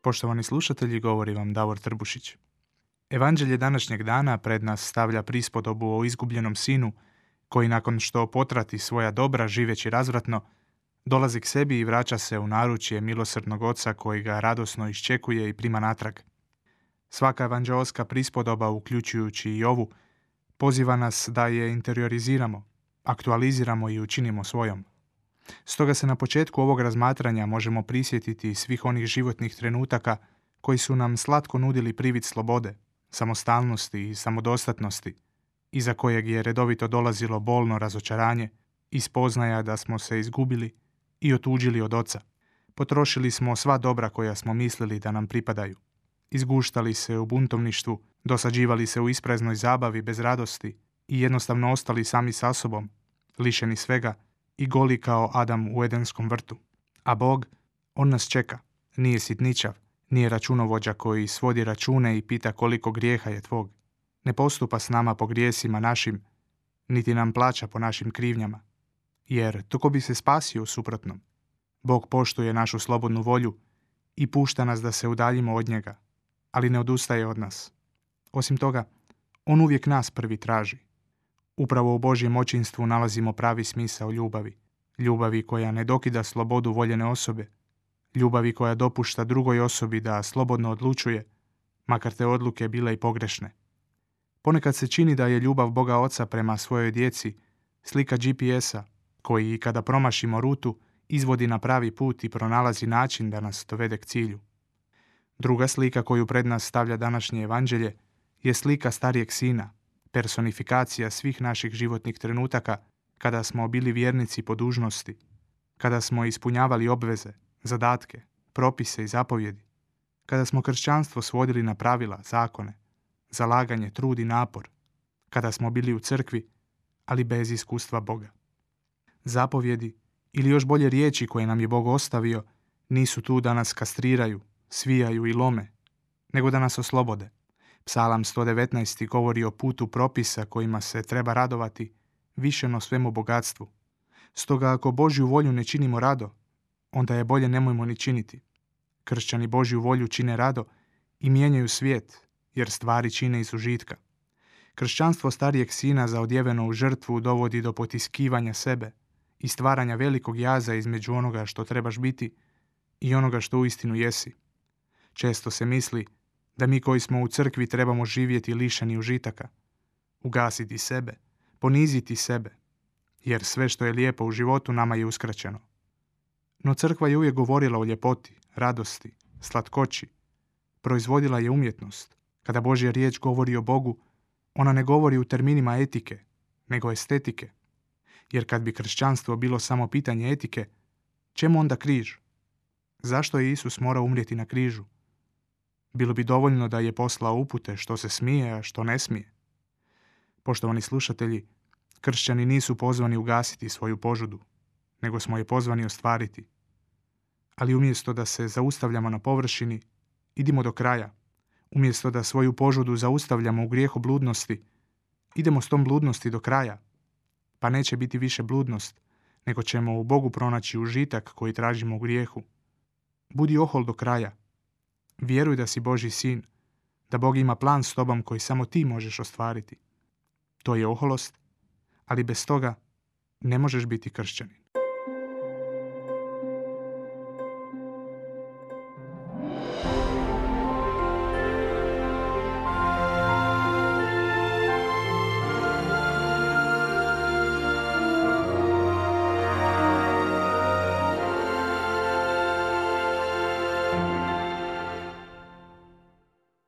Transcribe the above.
Poštovani slušatelji, govori vam Davor Trbušić. Evanđelje današnjeg dana pred nas stavlja prispodobu o izgubljenom sinu, koji nakon što potrati svoja dobra živeći razvratno, dolazi k sebi i vraća se u naručje milosrdnog oca koji ga radosno iščekuje i prima natrag. Svaka evanđeoska prispodoba, uključujući i ovu, poziva nas da je interioriziramo, aktualiziramo i učinimo svojom. Stoga se na početku ovog razmatranja možemo prisjetiti svih onih životnih trenutaka koji su nam slatko nudili privid slobode, samostalnosti i samodostatnosti, iza kojeg je redovito dolazilo bolno razočaranje i spoznaja da smo se izgubili i otuđili od oca. Potrošili smo sva dobra koja smo mislili da nam pripadaju. Izguštali se u buntovništvu, dosađivali se u ispreznoj zabavi bez radosti i jednostavno ostali sami sa sobom, lišeni svega i goli kao Adam u Edenskom vrtu. A Bog, On nas čeka, nije sitničav, nije računovođa koji svodi račune i pita koliko grijeha je tvog. Ne postupa s nama po grijesima našim, niti nam plaća po našim krivnjama. Jer tko bi se spasio u suprotnom? Bog poštuje našu slobodnu volju i pušta nas da se udaljimo od njega, ali ne odustaje od nas. Osim toga, on uvijek nas prvi traži. Upravo u Božjem očinstvu nalazimo pravi smisao ljubavi. Ljubavi koja ne dokida slobodu voljene osobe. Ljubavi koja dopušta drugoj osobi da slobodno odlučuje, makar te odluke bile i pogrešne. Ponekad se čini da je ljubav Boga Oca prema svojoj djeci slika GPS-a, koji kada promašimo rutu, izvodi na pravi put i pronalazi način da nas dovede k cilju. Druga slika koju pred nas stavlja današnje evanđelje je slika starijeg sina, personifikacija svih naših životnih trenutaka kada smo bili vjernici po dužnosti, kada smo ispunjavali obveze, zadatke, propise i zapovjedi, kada smo kršćanstvo svodili na pravila, zakone, zalaganje, trud i napor, kada smo bili u crkvi, ali bez iskustva Boga. Zapovjedi, ili još bolje riječi koje nam je Bog ostavio, nisu tu da nas kastriraju, svijaju i lome, nego da nas oslobode. Psalam 119. govori o putu propisa kojima se treba radovati više no svemu bogatstvu. Stoga ako Božju volju ne činimo rado, onda je bolje nemojmo ni činiti. Kršćani Božju volju čine rado i mijenjaju svijet, jer stvari čine iz užitka. Kršćanstvo starijeg sina za odjeveno u žrtvu dovodi do potiskivanja sebe i stvaranja velikog jaza između onoga što trebaš biti i onoga što uistinu jesi. Često se misli da mi koji smo u crkvi trebamo živjeti lišeni užitaka, ugasiti sebe, poniziti sebe, jer sve što je lijepo u životu nama je uskraćeno. No crkva je uvijek govorila o ljepoti, radosti, slatkoći, proizvodila je umjetnost. Kada Božja riječ govori o Bogu, ona ne govori u terminima etike, nego estetike. Jer kad bi kršćanstvo bilo samo pitanje etike, čemu onda križ? Zašto je Isus morao umrijeti na križu? Bilo bi dovoljno da je poslao upute što se smije, a što ne smije. Poštovani slušatelji, kršćani nisu pozvani ugasiti svoju požudu, nego smo je pozvani ostvariti. Ali umjesto da se zaustavljamo na površini, idimo do kraja. Umjesto da svoju požudu zaustavljamo u grijehu bludnosti, idemo s tom bludnosti do kraja. Pa neće biti više bludnost, nego ćemo u Bogu pronaći užitak koji tražimo u grijehu. Budi ohol do kraja, Vjeruj da si Boži sin, da Bog ima plan s tobom koji samo ti možeš ostvariti. To je oholost, ali bez toga ne možeš biti kršćanin.